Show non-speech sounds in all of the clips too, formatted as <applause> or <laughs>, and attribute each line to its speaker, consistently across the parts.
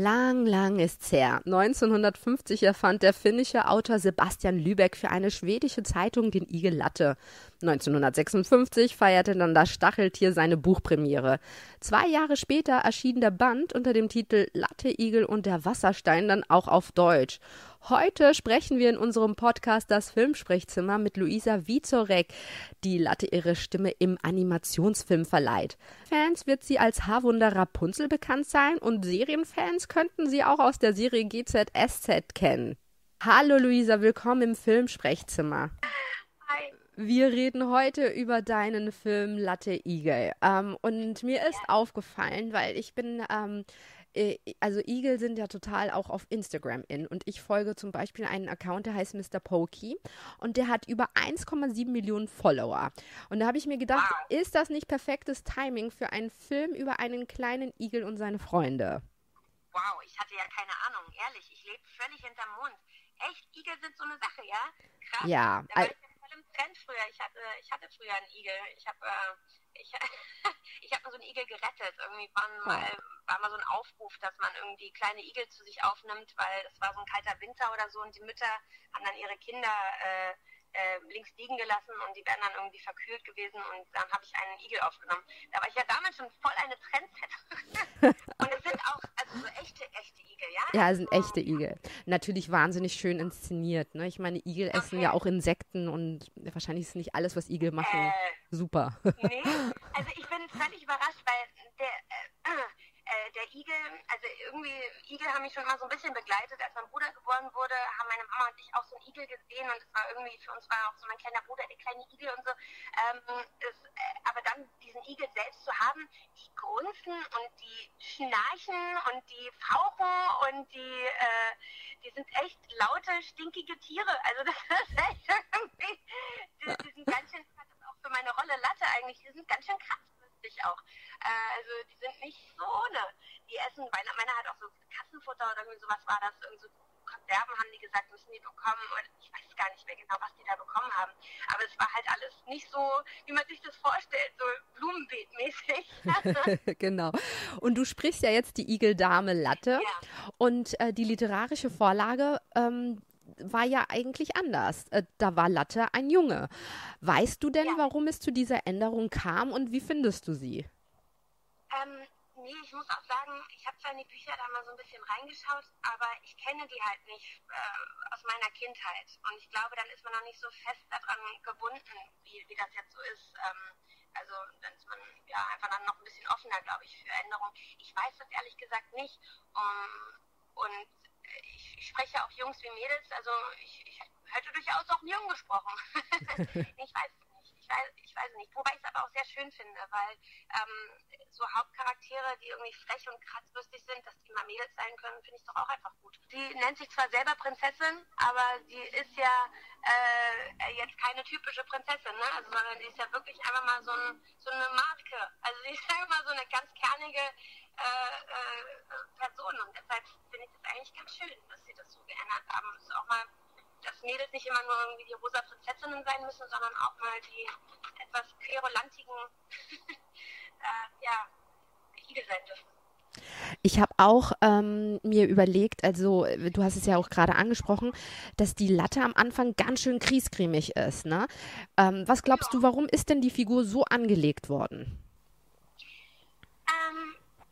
Speaker 1: Lang, lang ist's her. 1950 erfand der finnische Autor Sebastian Lübeck für eine schwedische Zeitung den Igel Latte. 1956 feierte dann das Stacheltier seine Buchpremiere. Zwei Jahre später erschien der Band unter dem Titel Latte, Igel und der Wasserstein dann auch auf Deutsch. Heute sprechen wir in unserem Podcast Das Filmsprechzimmer mit Luisa Vizorek, die Latte ihre Stimme im Animationsfilm verleiht. Fans wird sie als Haarwunder Rapunzel bekannt sein und Serienfans könnten sie auch aus der Serie GZSZ kennen. Hallo Luisa, willkommen im Filmsprechzimmer.
Speaker 2: Hi.
Speaker 1: Wir reden heute über deinen Film Latte Igel. Ähm, und mir ist aufgefallen, weil ich bin ähm, äh, also Igel sind ja total auch auf Instagram in und ich folge zum Beispiel einen Account, der heißt Mr. Pokey und der hat über 1,7 Millionen Follower. Und da habe ich mir gedacht, wow. ist das nicht perfektes Timing für einen Film über einen kleinen Igel und seine Freunde?
Speaker 2: Wow, ich hatte ja keine Ahnung, ehrlich, ich lebe völlig hinterm Mond. Echt, Igel sind so eine Sache, ja?
Speaker 1: Krass. Ja.
Speaker 2: Da war ich ja voll im Trend früher. Ich hatte, ich hatte früher einen Igel. Ich habe äh, ich, <laughs> ich hab mal so einen Igel gerettet. Irgendwie war mal, war mal so ein Aufruf, dass man irgendwie kleine Igel zu sich aufnimmt, weil es war so ein kalter Winter oder so und die Mütter haben dann ihre Kinder äh, äh, links liegen gelassen und die wären dann irgendwie verkühlt gewesen und dann habe ich einen Igel aufgenommen. Da war ich ja damals schon voll eine Trendsetterin. <laughs> und es sind auch also so echte, echte Igel, ja?
Speaker 1: Ja, es sind echte Igel. Natürlich wahnsinnig schön inszeniert. Ne? Ich meine, Igel okay. essen ja auch Insekten und wahrscheinlich ist nicht alles, was Igel machen, äh, super.
Speaker 2: nee, <laughs> also ich bin völlig überrascht, weil der, äh, äh, der Igel, also irgendwie, Igel haben mich schon immer so ein bisschen begleitet. Als mein Bruder geboren wurde, haben meine Mama und ich auch so einen Igel gesehen und es war irgendwie, für uns war auch so mein kleiner Bruder, der kleine Igel und so. Ähm, das, äh, aber dann diesen Igel selbst zu haben, die grunzen und die schnarchen und die fauchen und die, äh, die sind echt laute, stinkige Tiere. Also das <laughs> ist echt irgendwie, die, die sind ganz schön, für meine Rolle Latte eigentlich, die sind ganz schön krass lustig auch. Äh, also die sind nicht so ohne. Die essen, meine, meine hat auch so Katzenfutter oder irgendwie sowas war das, irgendwie so Konserven haben die gesagt, müssen die bekommen. Und ich weiß gar nicht mehr genau, was die da bekommen haben. Aber es war halt alles nicht so, wie man sich das vorstellt, so Blumenbeetmäßig. <laughs>
Speaker 1: genau. Und du sprichst ja jetzt die Igeldame Latte. Ja. Und äh, die literarische Vorlage ähm, war ja eigentlich anders. Äh, da war Latte ein Junge. Weißt du denn, ja. warum es zu dieser Änderung kam und wie findest du sie?
Speaker 2: Ähm, nee, ich muss auch sagen, ich habe zwar in die Bücher da mal so ein bisschen reingeschaut, aber ich kenne die halt nicht äh, aus meiner Kindheit. Und ich glaube, dann ist man noch nicht so fest daran gebunden, wie, wie das jetzt so ist. Ähm, also dann ist man ja einfach dann noch ein bisschen offener, glaube ich, für Änderungen. Ich weiß das ehrlich gesagt nicht. Um, und ich, ich spreche auch Jungs wie Mädels, also ich, ich hätte durchaus auch einen Jungen gesprochen. <laughs> ich weiß es nicht. Ich weiß, ich weiß nicht. Wobei ich es aber auch sehr schön finde, weil ähm, so Hauptcharaktere, die irgendwie frech und kratzbürstig sind, dass die mal Mädels sein können, finde ich doch auch einfach gut. Sie nennt sich zwar selber Prinzessin, aber sie ist ja äh, jetzt keine typische Prinzessin, ne? Also, sondern sie ist ja wirklich einfach mal so, ein, so eine Marke. Also sie ist <laughs> einfach mal so eine ganz kernige äh, äh, Person und deshalb finde ich das eigentlich ganz schön, dass sie das so geändert haben. Es ist auch mal dass Mädels nicht immer nur irgendwie die rosa Prinzessinnen sein müssen, sondern auch mal die etwas querulantigen <laughs> äh, ja, Igel sein dürfen.
Speaker 1: Ich habe auch ähm, mir überlegt, also du hast es ja auch gerade angesprochen, dass die Latte am Anfang ganz schön kriescremig ist. Ne? Ähm, was glaubst ja. du, warum ist denn die Figur so angelegt worden?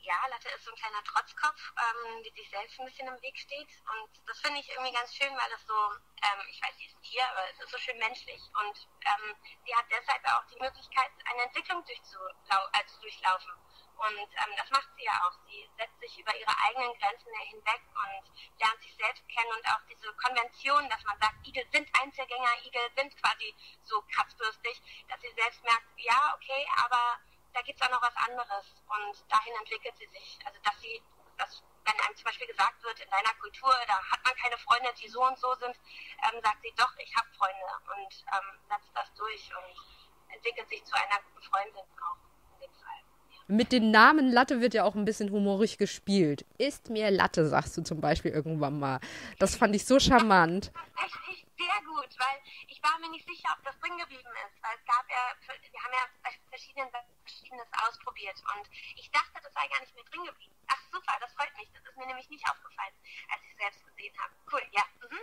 Speaker 2: Ja, Latte ist so ein kleiner Trotzkopf, ähm, die sich selbst ein bisschen im Weg steht. Und das finde ich irgendwie ganz schön, weil das so, ähm, ich weiß, sie ist ein Tier, aber es ist so schön menschlich. Und ähm, sie hat deshalb auch die Möglichkeit, eine Entwicklung äh, zu durchlaufen. Und ähm, das macht sie ja auch. Sie setzt sich über ihre eigenen Grenzen hinweg und lernt sich selbst kennen und auch diese Konvention, dass man sagt, Igel sind Einzelgänger, Igel sind quasi so kratzbürstig, dass sie selbst merkt, ja, okay, aber da gibt es auch noch was anderes und dahin entwickelt sie sich. Also dass sie, dass, wenn einem zum Beispiel gesagt wird, in deiner Kultur, da hat man keine Freunde, die so und so sind, ähm, sagt sie doch, ich habe Freunde und ähm, setzt das durch und entwickelt sich zu einer guten Freundin auch in dem Fall.
Speaker 1: Mit dem Namen Latte wird ja auch ein bisschen humorig gespielt. Ist mir Latte, sagst du zum Beispiel irgendwann mal. Das fand ich so charmant.
Speaker 2: Echt, echt sehr gut, weil war mir nicht sicher, ob das drin geblieben ist. Weil es gab ja, wir haben ja verschiedene, verschiedenes ausprobiert und ich dachte, das sei gar nicht mehr drin geblieben. Ach super, das freut mich. Das ist mir nämlich nicht aufgefallen, als
Speaker 1: ich es selbst gesehen habe. Cool, ja. Mhm.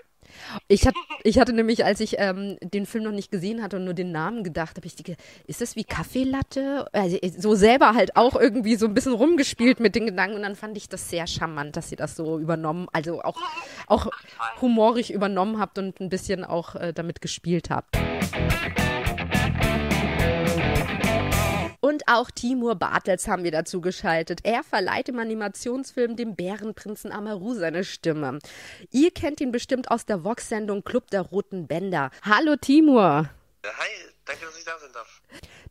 Speaker 1: Ich, hat, <laughs> ich hatte nämlich, als ich ähm, den Film noch nicht gesehen hatte und nur den Namen gedacht, habe ich die, ist das wie Kaffeelatte? Also äh, so selber halt auch irgendwie so ein bisschen rumgespielt mit den Gedanken und dann fand ich das sehr charmant, dass ihr das so übernommen, also auch, auch humorig übernommen habt und ein bisschen auch äh, damit gespielt habt. Und auch Timur Bartels haben wir dazu geschaltet. Er verleiht im Animationsfilm dem Bärenprinzen Amaru seine Stimme. Ihr kennt ihn bestimmt aus der Vox-Sendung Club der Roten Bänder. Hallo Timur.
Speaker 3: Hi, danke, dass ich da sein darf.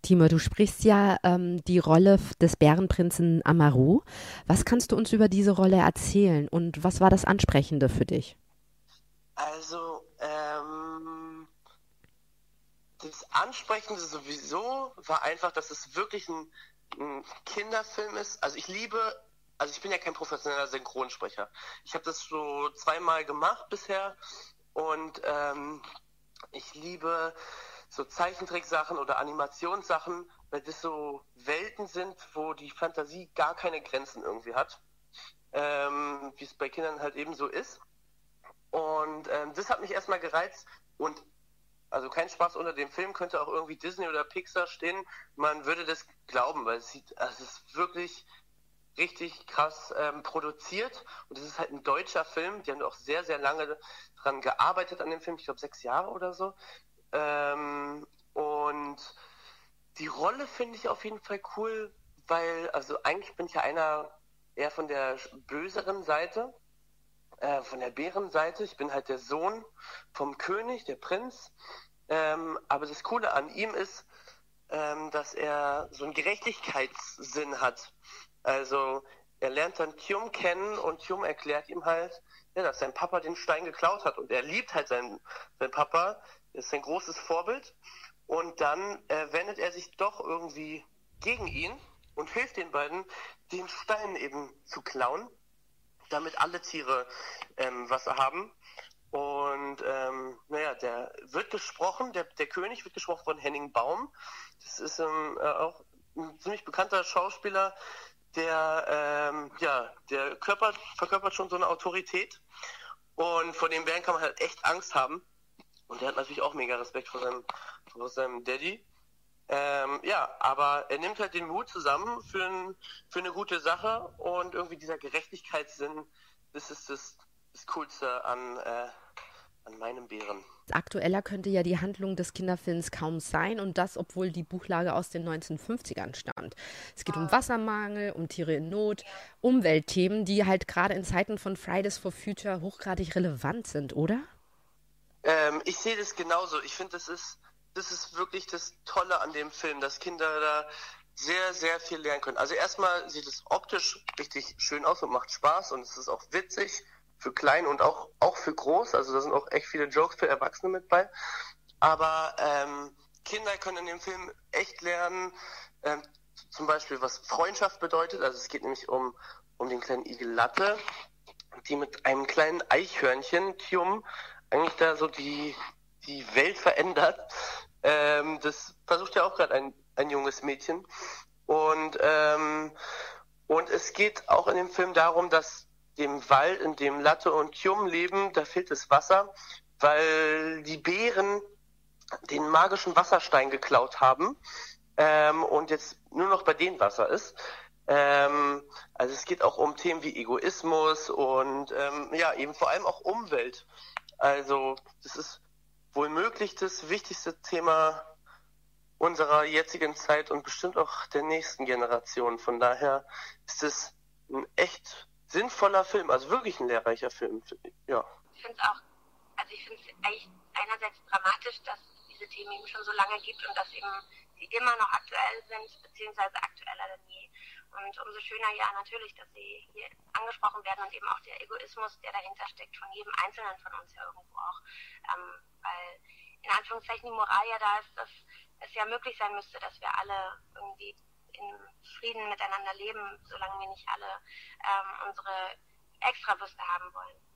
Speaker 1: Timur, du sprichst ja ähm, die Rolle des Bärenprinzen Amaru. Was kannst du uns über diese Rolle erzählen und was war das Ansprechende für dich?
Speaker 3: Also, ähm, das Ansprechende sowieso war einfach, dass es wirklich ein, ein Kinderfilm ist. Also ich liebe, also ich bin ja kein professioneller Synchronsprecher. Ich habe das so zweimal gemacht bisher und ähm, ich liebe so Zeichentricksachen oder Animationssachen, weil das so Welten sind, wo die Fantasie gar keine Grenzen irgendwie hat. Ähm, wie es bei Kindern halt eben so ist. Und ähm, das hat mich erstmal gereizt und also kein Spaß unter dem Film könnte auch irgendwie Disney oder Pixar stehen. Man würde das glauben, weil es sieht, also es ist wirklich richtig krass ähm, produziert und es ist halt ein deutscher Film. Die haben auch sehr, sehr lange dran gearbeitet an dem Film, ich glaube sechs Jahre oder so. Ähm, und die Rolle finde ich auf jeden Fall cool, weil, also eigentlich bin ich ja einer eher von der böseren Seite, äh, von der Bärenseite. Ich bin halt der Sohn vom König, der Prinz. Ähm, aber das Coole an ihm ist, ähm, dass er so einen Gerechtigkeitssinn hat. Also er lernt dann Kyum kennen und Kyum erklärt ihm halt, ja, dass sein Papa den Stein geklaut hat. Und er liebt halt seinen, seinen Papa, ist sein großes Vorbild. Und dann äh, wendet er sich doch irgendwie gegen ihn und hilft den beiden, den Stein eben zu klauen, damit alle Tiere ähm, Wasser haben. Und ähm, naja, der wird gesprochen, der, der König wird gesprochen von Henning Baum. Das ist ähm, äh, auch ein ziemlich bekannter Schauspieler, der ähm, ja, der körpert, verkörpert schon so eine Autorität. Und vor dem Bären kann man halt echt Angst haben. Und der hat natürlich auch mega Respekt vor seinem, vor seinem Daddy. Ähm, ja, aber er nimmt halt den Mut zusammen für, ein, für eine gute Sache und irgendwie dieser Gerechtigkeitssinn, das ist das, das Coolste an, äh, an meinem Bären.
Speaker 1: Aktueller könnte ja die Handlung des Kinderfilms kaum sein und das, obwohl die Buchlage aus den 1950ern stammt. Es geht um Wassermangel, um Tiere in Not, Umweltthemen, die halt gerade in Zeiten von Fridays for Future hochgradig relevant sind, oder?
Speaker 3: Ähm, ich sehe das genauso. Ich finde, das ist, das ist wirklich das Tolle an dem Film, dass Kinder da sehr, sehr viel lernen können. Also erstmal sieht es optisch richtig schön aus und macht Spaß und es ist auch witzig für klein und auch, auch für groß. Also da sind auch echt viele Jokes für Erwachsene mit bei. Aber ähm, Kinder können in dem Film echt lernen, ähm, zum Beispiel was Freundschaft bedeutet. Also es geht nämlich um, um den kleinen Igel Latte, die mit einem kleinen Eichhörnchen, Tium, eigentlich da so die, die Welt verändert. Ähm, das versucht ja auch gerade ein, ein junges Mädchen. Und, ähm, und es geht auch in dem Film darum, dass dem Wald, in dem Latte und Tjum leben, da fehlt das Wasser, weil die Bären den magischen Wasserstein geklaut haben ähm, und jetzt nur noch bei denen Wasser ist. Ähm, also es geht auch um Themen wie Egoismus und ähm, ja, eben vor allem auch Umwelt. Also das ist wohl möglich das wichtigste Thema unserer jetzigen Zeit und bestimmt auch der nächsten Generation. Von daher ist es ein echt sinnvoller Film, also wirklich ein lehrreicher Film. Ja.
Speaker 2: Ich finde es auch, also ich finde es eigentlich einerseits dramatisch, dass es diese Themen eben schon so lange gibt und dass eben sie immer noch aktuell sind, beziehungsweise aktueller denn je. Und umso schöner ja natürlich, dass sie hier angesprochen werden und eben auch der Egoismus, der dahinter steckt, von jedem Einzelnen von uns ja irgendwo auch. Ähm, weil in Anführungszeichen die Moral ja da ist, dass es ja möglich sein müsste, dass wir alle irgendwie in Frieden miteinander leben, solange wir nicht alle ähm, unsere Extrabüste haben wollen.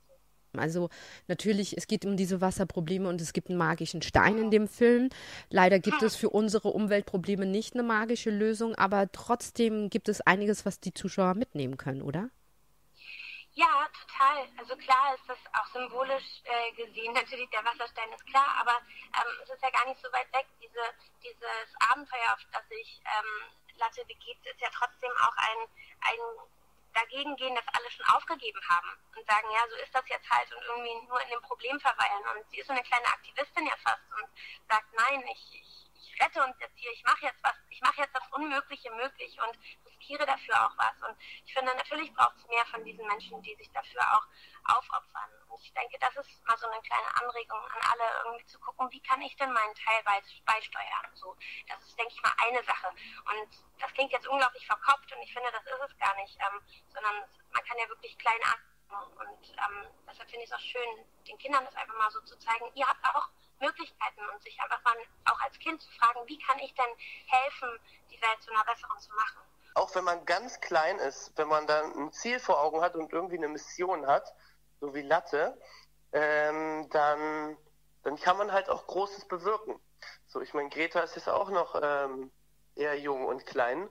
Speaker 1: Also natürlich, es geht um diese Wasserprobleme und es gibt einen magischen Stein in dem Film. Leider gibt es für unsere Umweltprobleme nicht eine magische Lösung, aber trotzdem gibt es einiges, was die Zuschauer mitnehmen können, oder?
Speaker 2: Ja, total. Also klar ist das auch symbolisch äh, gesehen. <laughs> Natürlich, der Wasserstein ist klar, aber ähm, es ist ja gar nicht so weit weg. Diese, dieses Abenteuer, auf das sich ähm, Latte begeht, ist ja trotzdem auch ein, ein dagegen gehen, dass alle schon aufgegeben haben und sagen, ja, so ist das jetzt halt und irgendwie nur in dem Problem verweilen. Und sie ist so eine kleine Aktivistin ja fast und sagt, nein, ich, ich, ich rette uns jetzt hier, ich mache jetzt was, ich mache jetzt das Unmögliche möglich und riskiere dafür auch was. Und ich finde, natürlich braucht es mehr von diesen Menschen, die sich dafür auch aufopfern. Und ich denke, das ist mal so eine kleine Anregung an alle, irgendwie zu gucken, wie kann ich denn meinen Teil beisteuern. So, das ist, denke ich mal, eine Sache. Und das klingt jetzt unglaublich verkopft und ich finde, das ist es gar nicht, ähm, sondern man kann ja wirklich klein anfangen. Und ähm, deshalb finde ich es auch schön, den Kindern das einfach mal so zu zeigen. Ihr habt auch Möglichkeiten und sich einfach mal auch als Kind zu fragen, wie kann ich denn helfen, die Welt zu einer besseren zu machen.
Speaker 3: Auch wenn man ganz klein ist, wenn man dann ein Ziel vor Augen hat und irgendwie eine Mission hat, so wie Latte, ähm, dann, dann kann man halt auch Großes bewirken. So, ich meine, Greta ist jetzt auch noch ähm, eher jung und klein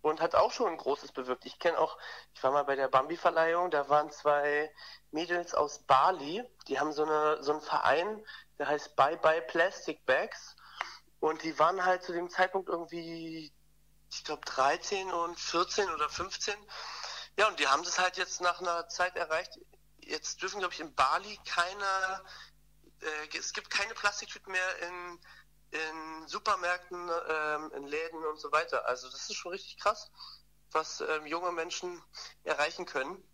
Speaker 3: und hat auch schon ein Großes bewirkt. Ich kenne auch, ich war mal bei der Bambi-Verleihung, da waren zwei Mädels aus Bali, die haben so, eine, so einen Verein, der heißt Bye Bye Plastic Bags und die waren halt zu dem Zeitpunkt irgendwie, ich glaube 13 und 14 oder 15. Ja, und die haben das halt jetzt nach einer Zeit erreicht, jetzt dürfen, glaube ich, in Bali keine, äh, es gibt keine Plastiktüten mehr in, in Supermärkten, ähm, in Läden und so weiter. Also das ist schon richtig krass, was ähm, junge Menschen erreichen können.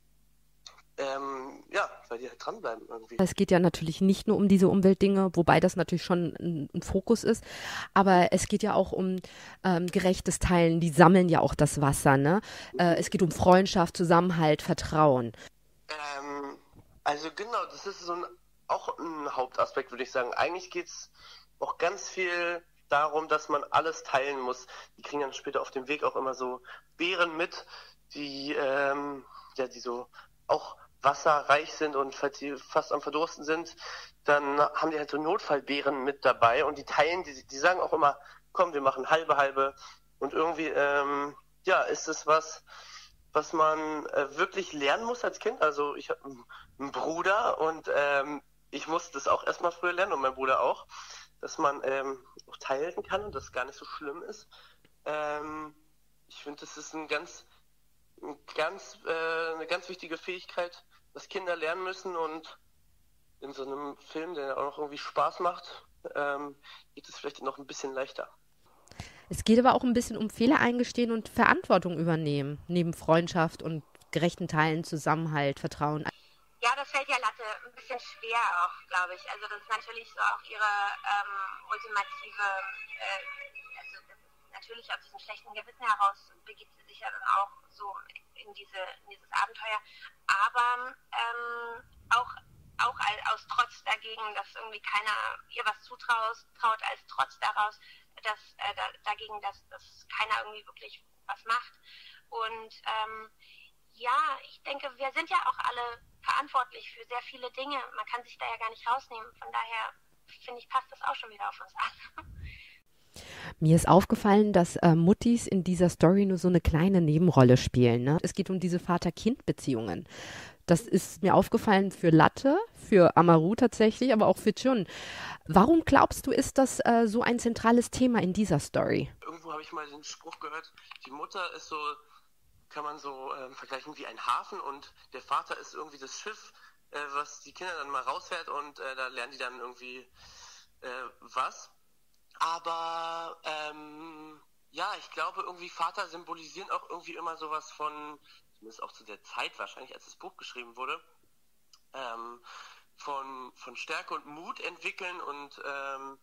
Speaker 3: Ähm, ja, weil die halt dranbleiben irgendwie.
Speaker 1: Es geht ja natürlich nicht nur um diese Umweltdinge, wobei das natürlich schon ein, ein Fokus ist, aber es geht ja auch um ähm, gerechtes Teilen. Die sammeln ja auch das Wasser, ne? Äh, es geht um Freundschaft, Zusammenhalt, Vertrauen.
Speaker 3: Ähm, also genau, das ist so ein, auch ein Hauptaspekt, würde ich sagen. Eigentlich geht es auch ganz viel darum, dass man alles teilen muss. Die kriegen dann später auf dem Weg auch immer so Beeren mit, die, ähm, ja, die so auch wasserreich sind und falls sie fast am Verdursten sind, dann haben die halt so Notfallbeeren mit dabei und die teilen, die, die sagen auch immer, komm, wir machen halbe, halbe und irgendwie, ähm, ja, ist es was, was man äh, wirklich lernen muss als Kind. Also ich habe einen Bruder und ähm, ich musste das auch erstmal früher lernen und mein Bruder auch, dass man ähm, auch teilen kann und das gar nicht so schlimm ist. Ähm, ich finde, das ist ein ganz, ein ganz, äh, eine ganz wichtige Fähigkeit, dass Kinder lernen müssen und in so einem Film, der auch noch irgendwie Spaß macht, ähm, geht es vielleicht noch ein bisschen leichter.
Speaker 1: Es geht aber auch ein bisschen um Fehler eingestehen und Verantwortung übernehmen, neben Freundschaft und gerechten Teilen, Zusammenhalt, Vertrauen.
Speaker 2: Ja, das fällt ja Latte ein bisschen schwer auch, glaube ich. Also das ist natürlich so auch ihre ähm, ultimative, äh, also natürlich aus diesem schlechten Gewissen heraus begibt sie sich ja dann auch so in, diese, in dieses Abenteuer. Aber ähm, auch auch aus Trotz dagegen, dass irgendwie keiner ihr was zutraut, traut als Trotz daraus, dass äh, da, dagegen, dass, dass keiner irgendwie wirklich was macht. Und ähm, ja, ich denke, wir sind ja auch alle verantwortlich für sehr viele Dinge. Man kann sich da ja gar nicht rausnehmen. Von daher finde ich, passt das auch schon wieder auf uns an.
Speaker 1: Mir ist aufgefallen, dass äh, Muttis in dieser Story nur so eine kleine Nebenrolle spielen. Ne? Es geht um diese Vater-Kind-Beziehungen. Das ist mir aufgefallen für Latte, für Amaru tatsächlich, aber auch für Chun. Warum glaubst du, ist das äh, so ein zentrales Thema in dieser Story?
Speaker 3: Irgendwo habe ich mal den Spruch gehört, die Mutter ist so, kann man so äh, vergleichen wie ein Hafen und der Vater ist irgendwie das Schiff, äh, was die Kinder dann mal rausfährt und äh, da lernen die dann irgendwie äh, was. Aber ähm, ja, ich glaube, irgendwie Vater symbolisieren auch irgendwie immer sowas von zumindest auch zu der Zeit wahrscheinlich, als das Buch geschrieben wurde, ähm, von, von Stärke und Mut entwickeln und ähm,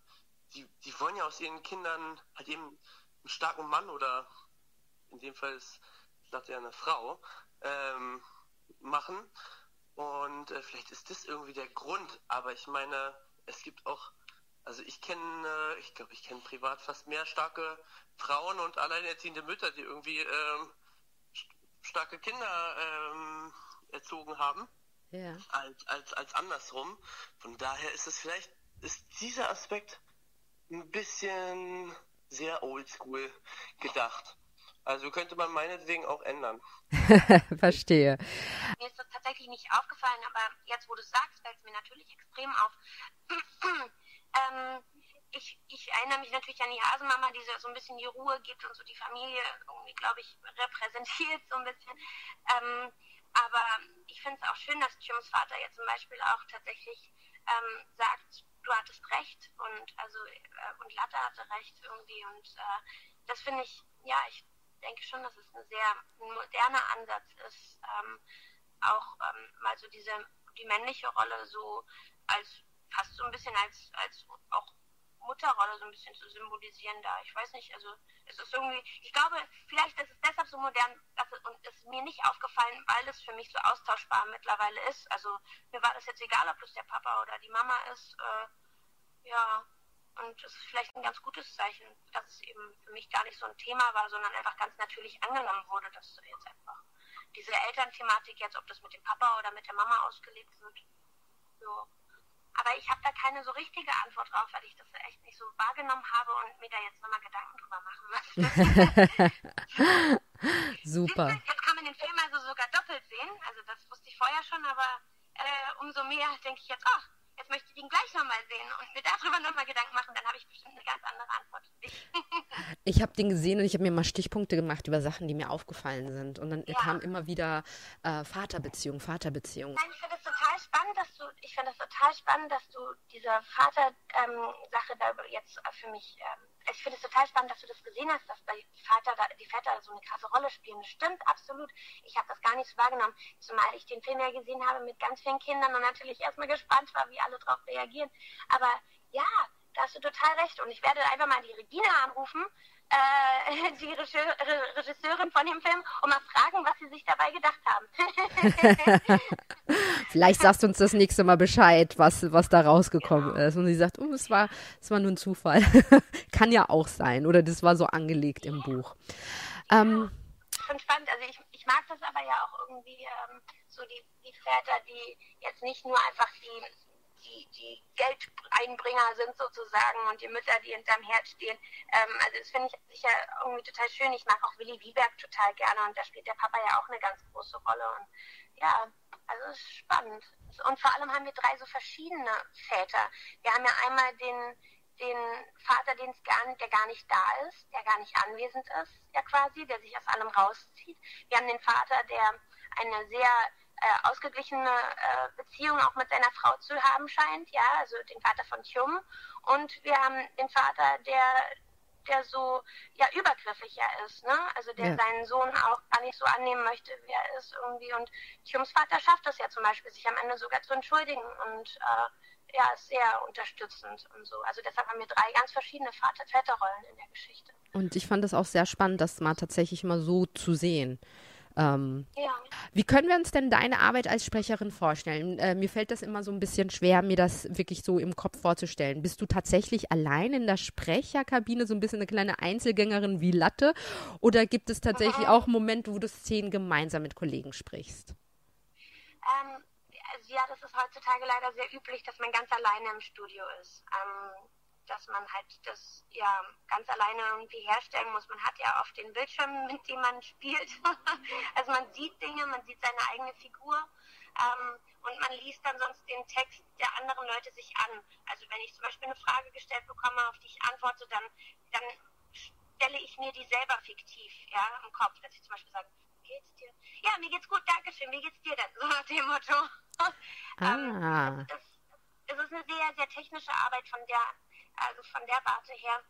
Speaker 3: die, die wollen ja aus ihren Kindern halt eben einen starken Mann oder in dem Fall ist sagt er eine Frau ähm, machen. Und äh, vielleicht ist das irgendwie der Grund, aber ich meine, es gibt auch also ich kenne, äh, ich glaube, ich kenne privat fast mehr starke Frauen und alleinerziehende Mütter, die irgendwie ähm, starke Kinder ähm, erzogen haben, ja. als, als, als andersrum. Von daher ist es vielleicht, ist dieser Aspekt ein bisschen sehr oldschool gedacht. Also könnte man meinetwegen auch ändern. <laughs>
Speaker 1: Verstehe.
Speaker 2: Mir ist das tatsächlich nicht aufgefallen, aber jetzt, wo du es sagst, fällt es mir natürlich extrem auf. Ähm, ich, ich, erinnere mich natürlich an die Hasenmama, die so ein bisschen die Ruhe gibt und so die Familie irgendwie, glaube ich, repräsentiert so ein bisschen. Ähm, aber ich finde es auch schön, dass Jums Vater jetzt zum Beispiel auch tatsächlich ähm, sagt, du hattest recht und also äh, und Latte hatte recht irgendwie und äh, das finde ich, ja, ich denke schon, dass es ein sehr moderner Ansatz ist, ähm, auch ähm, mal so diese die männliche Rolle so als fast so ein bisschen als als auch Mutterrolle so ein bisschen zu symbolisieren da. Ich weiß nicht, also es ist irgendwie, ich glaube, vielleicht ist es deshalb so modern dass es, und ist mir nicht aufgefallen, weil es für mich so austauschbar mittlerweile ist. Also mir war das jetzt egal, ob es der Papa oder die Mama ist. Äh, ja, und es ist vielleicht ein ganz gutes Zeichen, dass es eben für mich gar nicht so ein Thema war, sondern einfach ganz natürlich angenommen wurde, dass jetzt einfach diese Elternthematik jetzt, ob das mit dem Papa oder mit der Mama ausgelebt wird. So. Aber ich habe da keine so richtige Antwort drauf, weil ich das echt nicht so wahrgenommen habe und mir da jetzt nochmal Gedanken drüber machen
Speaker 1: möchte. <laughs> <laughs> Super.
Speaker 2: Jetzt kann man den Film also sogar doppelt sehen. Also das wusste ich vorher schon, aber äh, umso mehr denke ich jetzt, ach, jetzt möchte ich ihn gleich nochmal sehen und mir darüber nochmal Gedanken machen, dann habe ich bestimmt eine ganz andere Antwort für dich. <laughs>
Speaker 1: ich habe den gesehen und ich habe mir mal Stichpunkte gemacht über Sachen, die mir aufgefallen sind. Und dann ja. kam immer wieder äh, Vaterbeziehung, Vaterbeziehung.
Speaker 2: Nein, ich finde es total spannend, dass du, ich finde es total spannend, dass du diese Vater-Sache ähm, da jetzt für mich ähm, ich finde es total spannend, dass du das gesehen hast, dass die Vater, die Väter so eine krasse Rolle spielen. Das stimmt, absolut. Ich habe das gar nicht so wahrgenommen, zumal ich den Film ja gesehen habe mit ganz vielen Kindern und natürlich erstmal gespannt war, wie alle darauf reagieren. Aber ja, da hast du total recht. Und ich werde einfach mal die Regina anrufen, äh, <laughs> die Regisseurin von dem Film, und mal fragen, was sie sich dabei gedacht haben. <laughs>
Speaker 1: Vielleicht sagst du uns das nächste Mal Bescheid, was, was da rausgekommen genau. ist. Und sie sagt, oh, es war, es war nur ein Zufall. <laughs> Kann ja auch sein. Oder das war so angelegt im Buch.
Speaker 2: Ja, ähm, schon spannend. Also ich, ich mag das aber ja auch irgendwie ähm, so die, die Väter, die jetzt nicht nur einfach die die, die Geldeinbringer sind sozusagen und die Mütter, die hinterm Herd stehen. Ähm, also das finde ich sicher irgendwie total schön. Ich mag auch Willy Wieberg total gerne und da spielt der Papa ja auch eine ganz große Rolle. Und ja, also es ist spannend. Und vor allem haben wir drei so verschiedene Väter. Wir haben ja einmal den, den Vater, den es gar, der gar nicht da ist, der gar nicht anwesend ist, ja quasi, der sich aus allem rauszieht. Wir haben den Vater, der eine sehr äh, ausgeglichene äh, Beziehung auch mit seiner Frau zu haben scheint, ja, also den Vater von Chum. Und wir haben den Vater, der der so ja übergriffig ja ist, ne? Also der ja. seinen Sohn auch gar nicht so annehmen möchte, wie er ist irgendwie. Und Chums Vater schafft das ja zum Beispiel, sich am Ende sogar zu entschuldigen und äh, ja, ist sehr unterstützend und so. Also deshalb haben wir drei ganz verschiedene Vater Väterrollen in der Geschichte.
Speaker 1: Und ich fand das auch sehr spannend, das mal tatsächlich mal so zu sehen. Ähm,
Speaker 2: ja.
Speaker 1: Wie können wir uns denn deine Arbeit als Sprecherin vorstellen? Äh, mir fällt das immer so ein bisschen schwer, mir das wirklich so im Kopf vorzustellen. Bist du tatsächlich allein in der Sprecherkabine, so ein bisschen eine kleine Einzelgängerin wie Latte? Oder gibt es tatsächlich auch Momente, wo du Szenen gemeinsam mit Kollegen sprichst?
Speaker 2: Ähm, ja, das ist heutzutage leider sehr üblich, dass man ganz alleine im Studio ist. Ähm, dass man halt das ja ganz alleine irgendwie herstellen muss. Man hat ja oft den Bildschirm, <laughs> mit dem man spielt. <laughs> also man sieht Dinge, man sieht seine eigene Figur ähm, und man liest dann sonst den Text der anderen Leute sich an. Also wenn ich zum Beispiel eine Frage gestellt bekomme, auf die ich antworte, dann, dann stelle ich mir die selber fiktiv ja, im Kopf, dass ich zum Beispiel sage, wie geht's dir? Ja, mir geht's gut, danke schön, wie geht's dir denn? <laughs> So nach dem Motto.
Speaker 1: ähm, ah.
Speaker 2: das, das, es ist eine sehr, sehr technische Arbeit, von der also von der Warte her,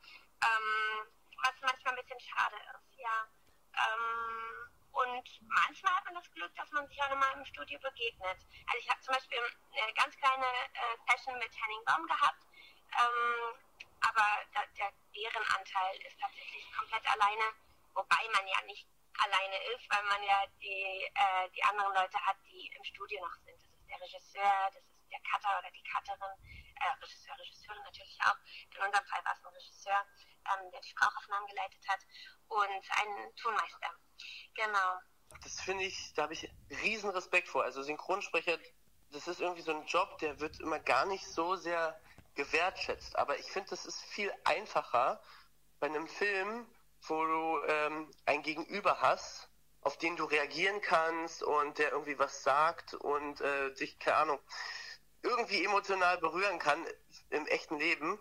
Speaker 2: ähm, was manchmal ein bisschen schade ist, ja. Ähm, und manchmal hat man das Glück, dass man sich auch nochmal im Studio begegnet. Also ich habe zum Beispiel eine ganz kleine äh, Session mit Henning Baum gehabt, ähm, aber da, der Bärenanteil ist tatsächlich komplett alleine, wobei man ja nicht alleine ist, weil man ja die, äh, die anderen Leute hat, die im Studio noch sind. Das ist der Regisseur, das ist der Cutter oder die Cutterin, äh, Regisseur, Regisseurin natürlich auch. In unserem Fall war es ein Regisseur, ähm, der die Sprachaufnahmen geleitet hat und ein Tonmeister. Genau.
Speaker 3: Das finde ich, da habe ich riesen Respekt vor. Also Synchronsprecher, das ist irgendwie so ein Job, der wird immer gar nicht so sehr gewertschätzt. Aber ich finde, das ist viel einfacher bei einem Film, wo du ähm, ein Gegenüber hast auf den du reagieren kannst und der irgendwie was sagt und äh, dich, keine Ahnung, irgendwie emotional berühren kann im echten Leben.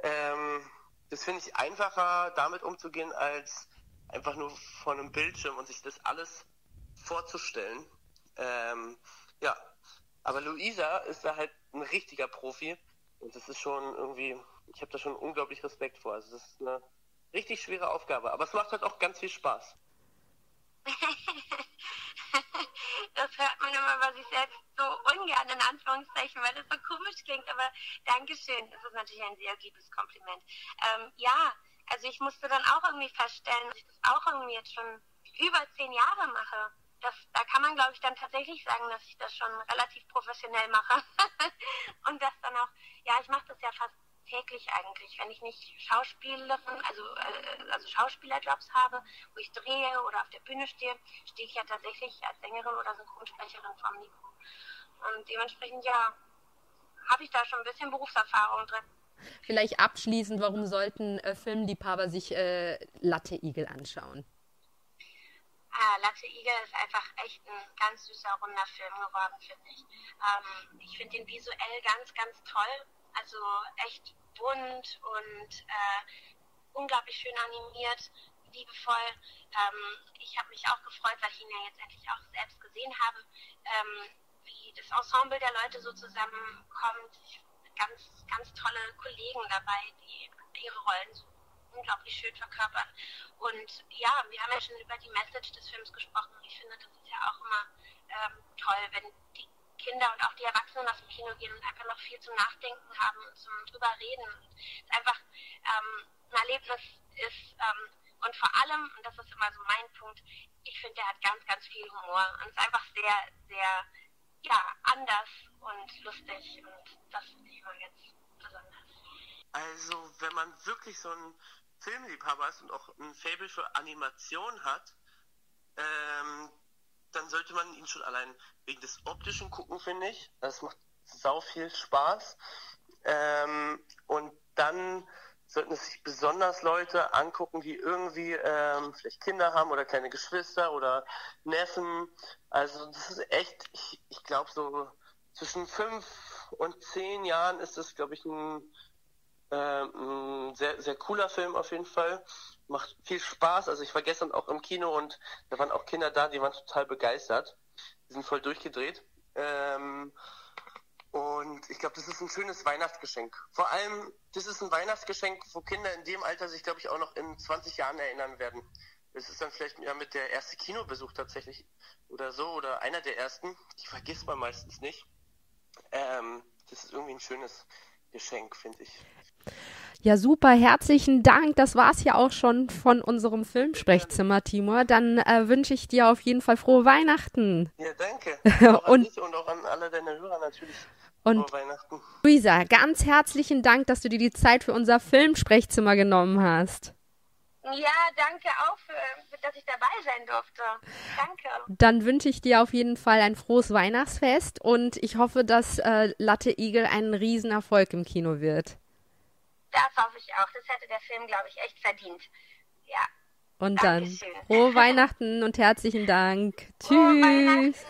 Speaker 3: Ähm, das finde ich einfacher, damit umzugehen, als einfach nur vor einem Bildschirm und sich das alles vorzustellen. Ähm, ja, aber Luisa ist da halt ein richtiger Profi und das ist schon irgendwie, ich habe da schon unglaublich Respekt vor. Also das ist eine richtig schwere Aufgabe, aber es macht halt auch ganz viel Spaß.
Speaker 2: Das hört man immer bei sich selbst so ungern in Anführungszeichen, weil das so komisch klingt, aber Dankeschön, das ist natürlich ein sehr liebes Kompliment. Ähm, ja, also ich musste dann auch irgendwie feststellen, dass ich das auch irgendwie jetzt schon über zehn Jahre mache. Das, da kann man, glaube ich, dann tatsächlich sagen, dass ich das schon relativ professionell mache. <laughs> und das dann auch, ja, ich mache das ja fast täglich eigentlich, wenn ich nicht Schauspielerin, also, äh, also Schauspielerjobs habe, wo ich drehe oder auf der Bühne stehe, stehe ich ja tatsächlich als Sängerin oder Synchronsprecherin vom Mikro. Und dementsprechend, ja, habe ich da schon ein bisschen Berufserfahrung drin.
Speaker 1: Vielleicht abschließend, warum sollten äh, Filmliebhaber sich äh, Latte Igel anschauen?
Speaker 2: Ah, Latte Igel ist einfach echt ein ganz süßer, runder Film geworden, finde ich. Ähm, ich finde den visuell ganz, ganz toll. Also echt bunt und äh, unglaublich schön animiert, liebevoll. Ähm, ich habe mich auch gefreut, weil ich ihn ja jetzt endlich auch selbst gesehen habe, ähm, wie das Ensemble der Leute so zusammenkommt. Ganz, ganz tolle Kollegen dabei, die ihre Rollen so unglaublich schön verkörpern. Und ja, wir haben ja schon über die Message des Films gesprochen. Ich finde, das ist ja auch immer ähm, toll, wenn die Kinder und auch die Erwachsenen aus dem Kino gehen und einfach noch viel zum Nachdenken haben und zum drüber reden. Es einfach ähm, ein Erlebnis ist ähm, und vor allem, und das ist immer so mein Punkt, ich finde, der hat ganz, ganz viel Humor und ist einfach sehr, sehr, ja, anders und lustig und das finde ich immer jetzt besonders.
Speaker 3: Also, wenn man wirklich so ein Filmliebhaber ist und auch ein Fable für Animation hat, ähm, dann sollte man ihn schon allein wegen des optischen gucken, finde ich. Das macht sau viel Spaß. Ähm, und dann sollten es sich besonders Leute angucken, die irgendwie ähm, vielleicht Kinder haben oder kleine Geschwister oder Neffen. Also das ist echt, ich, ich glaube so zwischen fünf und zehn Jahren ist es, glaube ich, ein, äh, ein sehr, sehr cooler Film auf jeden Fall macht viel Spaß. Also ich war gestern auch im Kino und da waren auch Kinder da, die waren total begeistert. Die sind voll durchgedreht. Ähm, und ich glaube, das ist ein schönes Weihnachtsgeschenk. Vor allem, das ist ein Weihnachtsgeschenk, wo Kinder in dem Alter sich, glaube ich, auch noch in 20 Jahren erinnern werden. Das ist dann vielleicht ja mit der erste Kinobesuch tatsächlich oder so oder einer der ersten. Die vergisst man meistens nicht. Ähm, das ist irgendwie ein schönes Geschenk, finde ich.
Speaker 1: Ja, super, herzlichen Dank. Das war's ja auch schon von unserem Filmsprechzimmer, Timur. Dann äh, wünsche ich dir auf jeden Fall frohe Weihnachten.
Speaker 3: Ja, danke. <laughs> Auch und, und auch an alle deine Hörer natürlich.
Speaker 1: Und Luisa, ganz herzlichen Dank, dass du dir die Zeit für unser Filmsprechzimmer genommen hast.
Speaker 2: Ja, danke auch, für, dass ich dabei sein durfte. Danke.
Speaker 1: Dann wünsche ich dir auf jeden Fall ein frohes Weihnachtsfest und ich hoffe, dass äh, Latte Igel ein Riesenerfolg im Kino wird.
Speaker 2: Das hoffe ich auch. Das hätte der Film, glaube ich, echt verdient. Ja.
Speaker 1: Und Dankeschön. dann frohe Weihnachten und herzlichen Dank. Tschüss. Tschüss.